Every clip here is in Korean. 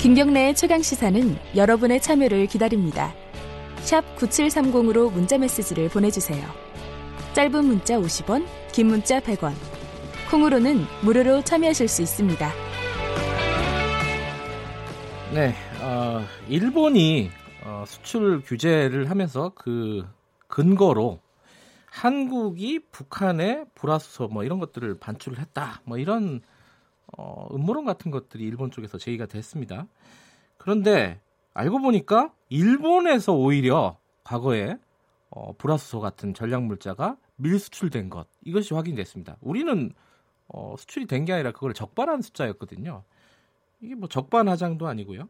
김경래의 최강 시사는 여러분의 참여를 기다립니다. 9730으로 문자 메시지를 보내주세요. 짧은 문자 50원, 긴 문자 100원. 콩으로는 무료로 참여하실 수 있습니다. 네, 어, 일본이 어, 수출 규제를 하면서 그 근거로 한국이 북한에 불화수소 뭐 이런 것들을 반출을 했다. 뭐 이런 어, 음모론 같은 것들이 일본 쪽에서 제기가 됐습니다. 그런데 알고 보니까 일본에서 오히려 과거에 어, 불화수소 같은 전략 물자가 밀수출된 것 이것이 확인됐습니다. 우리는 어, 수출이 된 게 아니라 그걸 적발한 숫자였거든요. 이게 뭐 적반하장도 아니고요.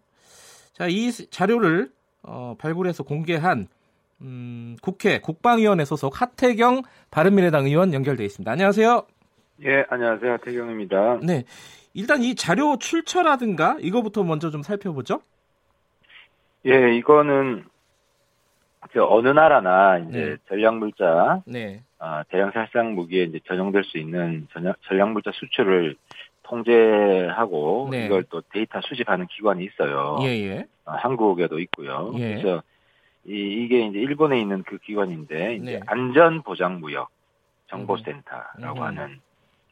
자, 이 자료를 어, 발굴해서 공개한 음, 국회 국방위원회 소속 하태경 바른미래당 의원 연결돼 있습니다. 안녕하세요. 예, 안녕하세요. 하태경입니다. 네. 일단 이 자료 출처라든가 이거부터 먼저 좀 살펴보죠. 예, 이거는 저 어느 나라나 이제 네. 전략 물자 네. 어, 대량 살상 무기에 이제 전용될 수 있는 전략, 전략 물자 수출을 통제하고 네. 이걸 또 데이터 수집하는 기관이 있어요. 예, 예. 어, 한국에도 있고요. 예. 그래서 이, 게 이제 일본에 있는 그 기관인데 이제 네. 안전보장무역 정보센터라고 음. 하는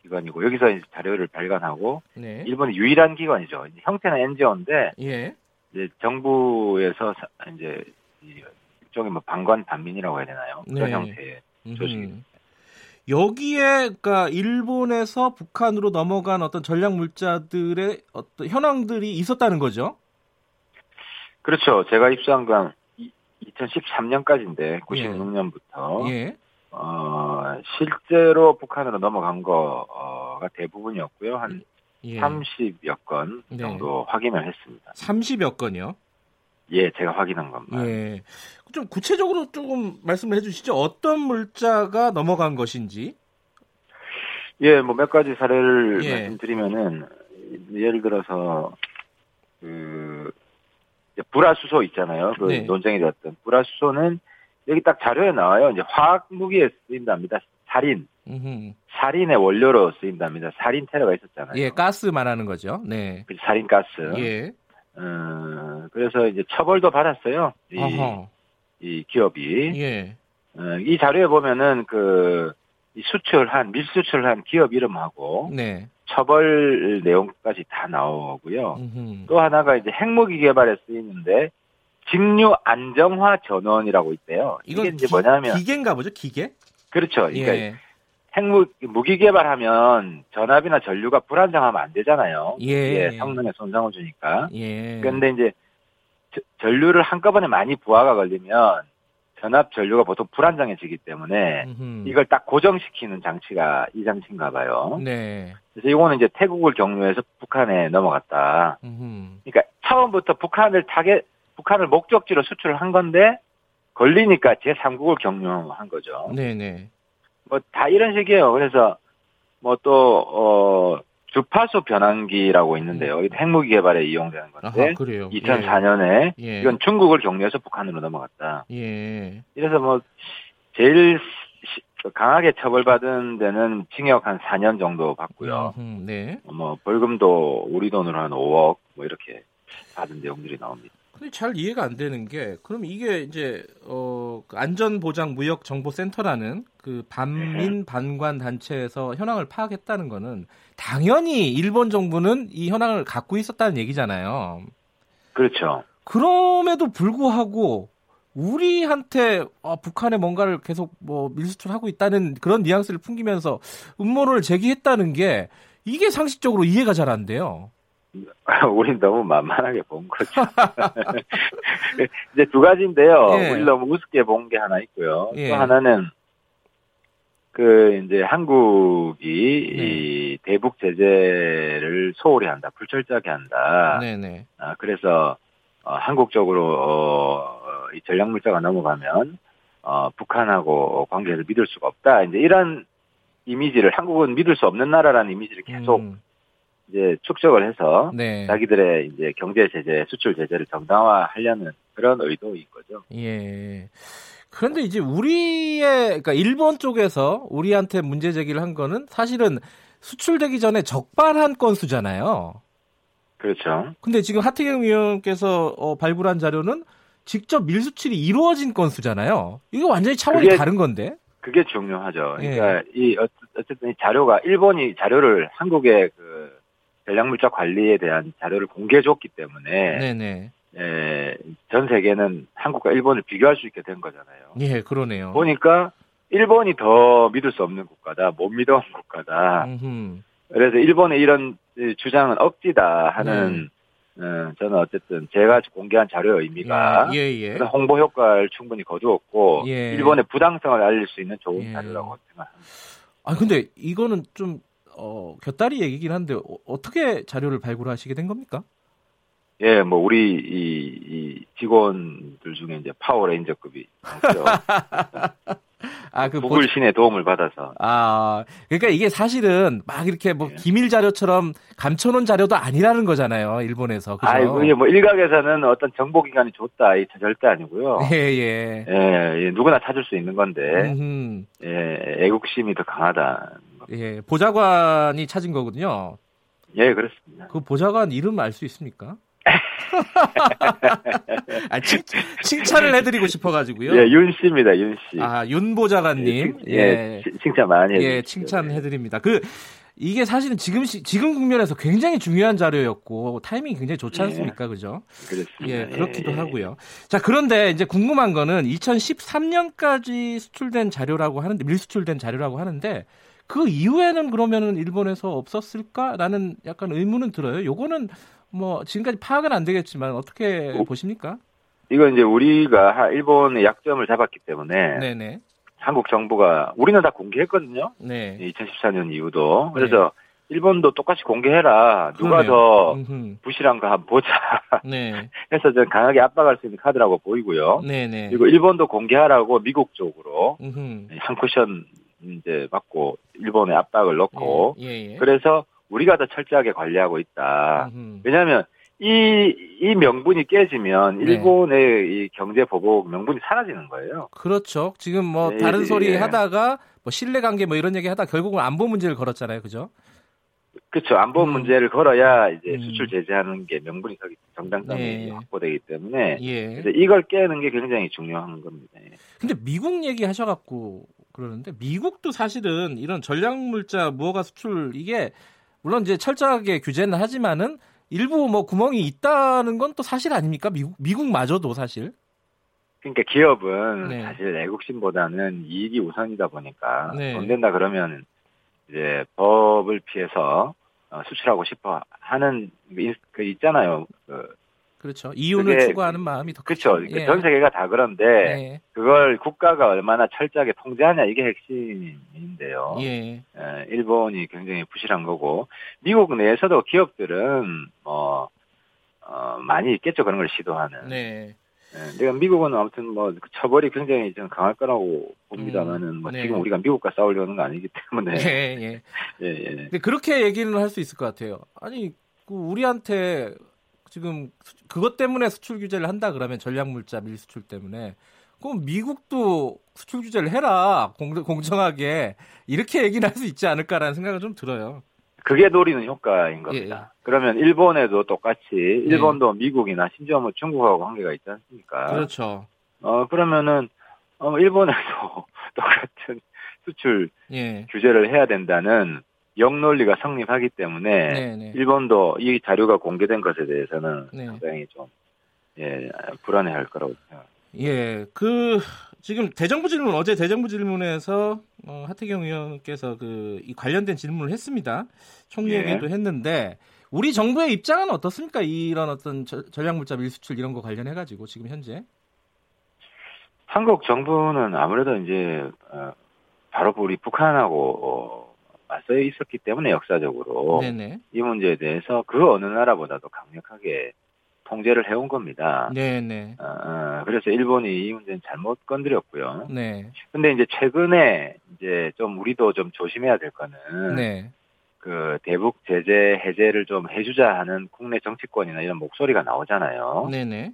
기관이고 여기서 이제 자료를 발간하고 네. 일본의 유일한 기관이죠. 형태는 NGO인데 예. 이제 정부에서 사- 이제 이 일종의 뭐 방관 반민이라고 해야 되나요? 그런 네. 형태의 조직입니다. 음. 여기에 그러니까 일본에서 북한으로 넘어간 어떤 전략 물자들의 어떤 현황들이 있었다는 거죠. 그렇죠. 제가 입수한 건 2013년까지인데 96년부터 예. 어, 실제로 북한으로 넘어간 거가 대부분이었고요. 한 예. 30여 건 네. 정도 확인을 했습니다. 30여 건이요. 예, 제가 확인한 것만. 예. 좀 구체적으로 조금 말씀을 해 주시죠. 어떤 물자가 넘어간 것인지. 예, 뭐 몇 가지 사례를 예. 말씀드리면은 예를 들어서 그 불화수소 있잖아요. 그 네. 논쟁이 됐던 불화수소는 여기 딱 자료에 나와요. 이제 화학 무기에 쓰인답니다. 살인, 음흠. 살인의 원료로 쓰인답니다. 살인 테러가 있었잖아요. 예, 가스 말하는 거죠. 네. 그 살인 가스. 예. 어, 그래서 이제 처벌도 받았어요. 이, 어허. 이 기업이. 예. 어, 이 자료에 보면은 그, 이 수출한, 밀수출한 기업 이름하고 네. 처벌 내용까지 다 나오고요. 음흠. 또 하나가 이제 핵무기 개발에 쓰이는데 직류 안정화 전원이라고 있대요. 이게 이제 기- 뭐냐면 기계인가 보죠, 기계? 그렇죠. 그러니까 예. 핵무 무기 개발하면 전압이나 전류가 불안정하면 안 되잖아요. 예. 이게 성능에 손상을 주니까. 예. 그런데 이제 저- 전류를 한꺼번에 많이 부하가 걸리면 전압 전류가 보통 불안정해지기 때문에 음흠. 이걸 딱 고정시키는 장치가 이 장치인가 봐요. 네. 그래서 이거는 이제 태국을 경유해서 북한에 넘어갔다. 음흠. 그러니까 처음부터 북한을 타겟, 북한을 목적지로 수출을 한 건데 걸리니까 제3국을 경유한 거죠. 네네. 뭐 다 이런 식이에요. 그래서 뭐 또 어, 주파수 변환기라고 있는데요. 이게 핵무기 개발에 이용되는 건데 그래요. 2004년에 예. 이건 중국을 경유해서 북한으로 넘어갔다. 예. 이래서 뭐 제일 시- 강하게 처벌받은 데는 징역 한 4년 정도 받고요. 네. 뭐 벌금도 우리 돈으로 한 5억 뭐 이렇게 받은 내용들이 나옵니다. 근데 잘 이해가 안 되는 게 그럼 이게 이제 어 안전보장 무역 정보 센터라는 그 반민 반관 단체에서 현황을 파악했다는 거는 당연히 일본 정부는 이 현황을 갖고 있었다는 얘기잖아요. 그렇죠. 그럼에도 불구하고 우리한테 어, 북한에 뭔가를 계속 뭐 밀수출하고 있다는 그런 뉘앙스를 풍기면서 음모론을 제기했다는 게 이게 상식적으로 이해가 잘 안 돼요. 우린 너무 만만하게 본 거죠. 이제 두 가지인데요. 예. 우리 너무 우습게 본 게 하나 있고요. 예. 또 하나는 그 이제 한국이 네. 이 대북 제재를 소홀히 한다, 불철저하게 한다. 네네. 아, 그래서 어, 한국 쪽으로 어, 이 전략 물자가 넘어가면 어, 북한하고 관계를 믿을 수가 없다. 이제 이런 이미지를 한국은 믿을 수 없는 나라라는 이미지를 계속 음, 이제 축적을 해서 네. 자기들의 이제 경제 제재, 수출 제재를 정당화하려는 그런 의도인 거죠. 예. 그런데 이제 우리의 그러니까 일본 쪽에서 우리한테 문제 제기를 한 거는 사실은 수출되기 전에 적발한 건수잖아요. 그렇죠. 근데 지금 하태경 의원께서 어, 발굴한 자료는 직접 밀수출이 이루어진 건수잖아요. 이거 완전히 차원이 그게- 다른 건데. 그게 중요하죠. 예. 그러니까 이 어- 어쨌든 이 자료가 일본이 자료를 한국의 그 전략물자 관리에 대한 자료를 공개해 줬기 때문에 네네. 에, 전 세계는 한국과 일본을 비교할 수 있게 된 거잖아요. 예, 그러네요. 보니까 일본이 더 믿을 수 없는 국가다, 못 믿어온 국가다. 음흠. 그래서 일본의 이런 주장은 억지다 하는 어, 저는 어쨌든 제가 공개한 자료의 의미가 예, 예. 그런 홍보 효과를 충분히 거두었고 예. 일본의 부당성을 알릴 수 있는 좋은 예. 자료라고 생각합니다. 아 근데 이거는 좀 어, 곁다리 얘기긴 한데 어, 떻게 자료를 발굴하시게 된 겁니까? 예, 뭐 우리 이, 이 직원들 중에 이제 파워레인저급이 있죠. 아, 그 구글 신의 도움을 받아서 아, 그러니까 이게 사실은 막 이렇게 뭐 예. 기밀 자료처럼 감춰놓은 자료도 아니라는 거잖아요, 일본에서. 그죠? 아이고 이게 뭐 일각에서는 어떤 정보 기관이 줬다 이 절대 아니고요. 예, 예. 예, 예, 누구나 찾을 수 있는 건데 음흠. 예, 애국심이 더 강하다. 예, 보좌관이 찾은 거거든요. 예, 그렇습니다. 그 보좌관 이름 알 수 있습니까? 아, 칭, 칭찬을 해드리고 싶어가지고요. 예, 윤 씨입니다, 윤 씨. 아, 윤 보좌관님. 예, 예, 치- 칭찬 많이 해 예, 칭찬해드립니다. 그, 이게 사실은 지금, 시- 지금 국면에서 굉장히 중요한 자료였고, 타이밍이 굉장히 좋지 예. 않습니까? 그죠? 그렇습니다. 예, 그렇기도 예, 예. 하고요. 자, 그런데 이제 궁금한 거는 2013년까지 수출된 자료라고 하는데, 밀수출된 자료라고 하는데, 그 이후에는 그러면은 일본에서 없었을까라는 약간 의문은 들어요. 요거는 뭐 지금까지 파악은 안 되겠지만 어떻게 어? 보십니까? 이건 이제 우리가 하- 일본의 약점을 잡았기 때문에 네네. 한국 정부가 우리는 다 공개했거든요. 네. 2014년 이후도 그래서 일본도 똑같이 공개해라. 누가 그러네요. 더 음흠. 부실한가 한번 보자. 네. 해서 좀 강하게 압박할 수 있는 카드라고 보이고요. 네네. 그리고 일본도 공개하라고 미국 쪽으로 음흠. 한 쿠션 이제 받고 일본에 압박을 넣고 예, 예. 그래서 우리가 더 철저하게 관리하고 있다. 음흠. 왜냐하면 이, 이 명분이 깨지면 네. 일본의 이 경제 보복 명분이 사라지는 거예요. 그렇죠. 지금 뭐 네, 다른 예, 소리 예. 하다가 뭐 신뢰 관계 뭐 이런 얘기 하다 결국은 안보 문제를 걸었잖아요. 그죠? 그렇죠. 안보 음. 문제를 걸어야 이제 음. 수출 제재하는 게 명분이 서기 정당성이 네. 확보되기 때문에 예. 이걸 깨는 게 굉장히 중요한 겁니다. 예. 근데 미국 얘기 하셔갖고 그러는데 미국도 사실은 이런 전략물자 무허가 수출 이게 물론 이제 철저하게 규제는 하지만은 일부 뭐 구멍이 있다는 건 또 사실 아닙니까? 미국 미국마저도 사실. 그러니까 기업은 네. 사실 애국심보다는 이익이 우선이다 보니까 네. 돈 된다 그러면 이제 법을 피해서 어, 수출하고 싶어 하는 그 인- 그 있잖아요. 그, 그렇죠. 이윤을 그게- 추구하는 마음이 더 그렇죠. 크죠. 예. 전 세계가 다 그런데 예. 그걸 국가가 얼마나 철저하게 통제하냐 이게 핵심인데요. 예. 에, 일본이 굉장히 부실한 거고 미국 내에서도 기업들은 뭐 어, 많이 있겠죠 그런 걸 시도하는. 네. 예, 내가 미국은 아무튼 뭐그 처벌이 굉장히 좀 강할 거라고 봅니다만은 뭐 네. 지금 우리가 미국과 싸우려는 거 아니기 때문에 예, 예. 예, 예. 근데 그렇게 얘기는 할 수 있을 것 같아요. 아니, 그 우리한테 지금 수- 그것 때문에 수출 규제를 한다 그러면 전략물자 밀수출 때문에 그럼 미국도 수출 규제를 해라 공, 공정하게 이렇게 얘기는 할수 있지 않을까라는 생각은 좀 들어요. 그게 노리는 효과인 겁니다. 그러면 일본에도 똑같이 일본도 미국이나 심지어 뭐 중국하고 관계가 있지 않습니까? 그렇죠. 어 그러면은 어 일본에도 똑같은 수출 예. 규제를 해야 된다는 역논리가 성립하기 때문에 네, 네. 일본도 이 자료가 공개된 것에 대해서는 네. 상당히 좀 예, 불안해할 거라고 생각합니다. 예. 그 지금 대정부 질문 어제 대정부 질문에서 어, 하태경 의원께서 그 이 관련된 질문을 했습니다. 총리에게도 예. 했는데 우리 정부의 입장은 어떻습니까? 이런 어떤 저- 전략물자 밀수출 이런 거 관련해 가지고 지금 현재 한국 정부는 아무래도 이제 어, 바로 우리 북한하고 어, 맞서 있었기 때문에 역사적으로 네네 이 문제에 대해서 그 어느 나라보다도 강력하게 통제를 해온 겁니다. 네네 어, 어, 그래서 일본이 이 문제는 잘못 건드렸고요. 네 근데 이제 최근에 이제 좀 우리도 좀 조심해야 될 거는 네. 그 대북 제재 해제를 좀 해주자 하는 국내 정치권이나 이런 목소리가 나오잖아요. 네네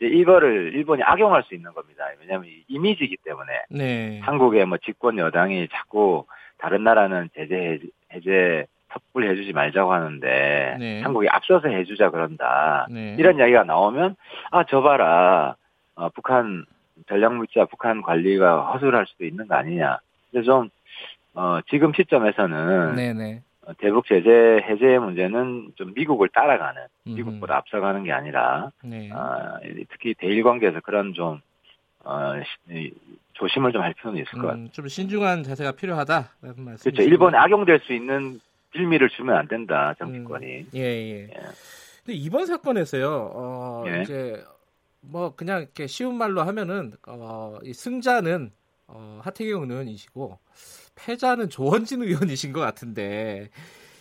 이제 이거를 일본이 악용할 수 있는 겁니다. 왜냐하면 이 이미지이기 때문에 네 한국의 뭐 집권 여당이 자꾸 다른 나라는 제재 해제, 섣불리 해주지 말자고 하는데 네. 한국이 앞서서 해주자 그런다. 네. 이런 이야기가 나오면 아 저 봐라 어, 북한 전략물자 북한 관리가 허술할 수도 있는 거 아니냐. 그래서 좀 어, 지금 시점에서는 네네. 어, 대북 제재 해제의 문제는 좀 미국을 따라가는 미국보다 앞서가는 게 아니라 네. 아, 특히 대일 관계에서 그런 좀 어, 시- 이, 조심을 좀 할 필요는 있을 것 같아요. 음, 좀 신중한 자세가 필요하다라는 말씀. 그렇죠. 일본에 악용될 수 있는 빌미를 주면 안 된다 정치권이. 예, 예. 근데 이번 사건에서요, 어, 예. 이제 뭐 그냥 이렇게 쉬운 말로 하면은 어, 이 승자는 어, 하태경 의원이시고 패자는 조원진 의원이신 것 같은데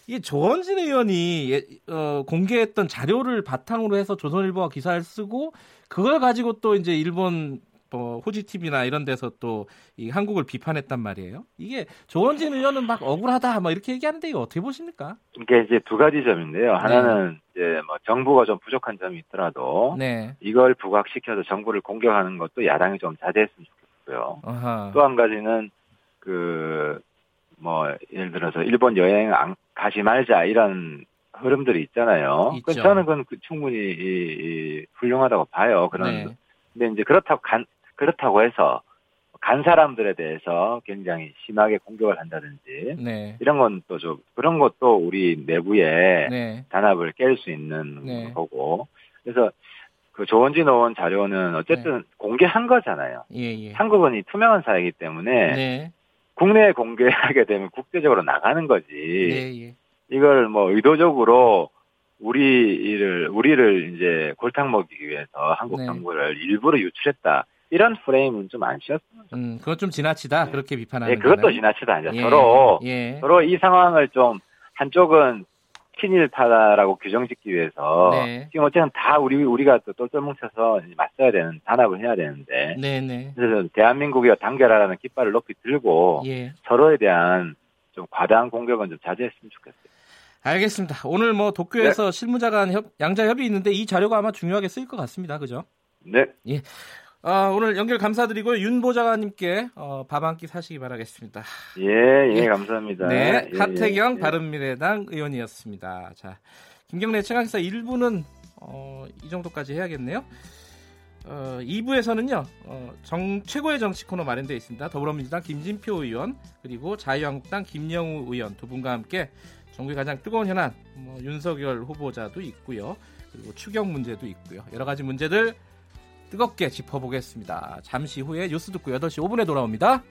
이게 조원진 의원이 예, 어, 공개했던 자료를 바탕으로 해서 조선일보가 기사를 쓰고 그걸 가지고 또 이제 일본 뭐 호지 TV나 이런 데서 또 이 한국을 비판했단 말이에요. 이게 조원진 의원은 막 억울하다 막 이렇게 얘기하는데 이거 어떻게 보십니까? 이게 이제 두 가지 점인데요. 하나는 이제 뭐 정부가 좀 부족한 점이 있더라도 네. 이걸 부각시켜서 정부를 공격하는 것도 야당이 좀 자제했으면 좋겠고요. 또 한 가지는 그 뭐 예를 들어서 일본 여행 안 가지 말자 이런 흐름들이 있잖아요. 있죠. 그 저는 그건 그 충분히 이, 이 훌륭하다고 봐요. 그런 네. 근데 이제 그렇다고 간 그렇다고 해서 간 사람들에 대해서 굉장히 심하게 공격을 한다든지 네. 이런 건 또 좀 그런 것도 우리 내부에 네. 단합을 깰 수 있는 네. 거고 그래서 그 조원진 의원 자료는 어쨌든 공개한 거잖아요. 예, 예. 한국은 이 투명한 사회이기 때문에 네. 국내에 공개하게 되면 국제적으로 나가는 거지. 네, 예. 이걸 뭐 의도적으로 우리를 우리를 이제 골탕 먹이기 위해서 한국 네. 정부를 일부러 유출했다. 이런 프레임은 좀안 씌웠으면 좋겠어요. 음, 그건 좀 지나치다. 그렇게 비판하는 예, 그것도 거는. 지나치다. 이제 예, 서로 예. 서로 이 상황을 좀 한쪽은 친일파다라고 규정짓기 위해서 네. 지금 어쨌든 다 우리 우리가 또 똘똘 뭉쳐서 맞서야 되는 단합을 해야 되는데 네, 네. 그래서 대한민국이 단결하라는 깃발을 높이 들고 예. 서로에 대한 좀 과다한 공격은 좀 자제했으면 좋겠어요. 알겠습니다. 오늘 뭐 도쿄에서 네. 실무자간 협, 양자 협의 있는데 이 자료가 아마 중요하게 쓰일 것 같습니다. 그죠? 네, 아, 오늘 연결 감사드리고요. 윤 보좌관님께 어, 밥한 끼 사시기 바라겠습니다. 예, 예, 예. 감사합니다. 네, 예, 하태경 예. 바른미래당 의원이었습니다. 자, 김경래 최강기사 1부는 어, 이 정도까지 해야겠네요. 어, 2부에서는요, 어, 정, 최고의 정치 코너 마련되어 있습니다. 더불어민주당 김진표 의원, 그리고 자유한국당 김영우 의원 두 분과 함께 정부의 가장 뜨거운 현안, 뭐, 윤석열 후보자도 있고요. 그리고 추경 문제도 있고요. 여러 가지 문제들 뜨겁게 짚어보겠습니다. 잠시 후에 뉴스 듣고 8시 5분에 돌아옵니다.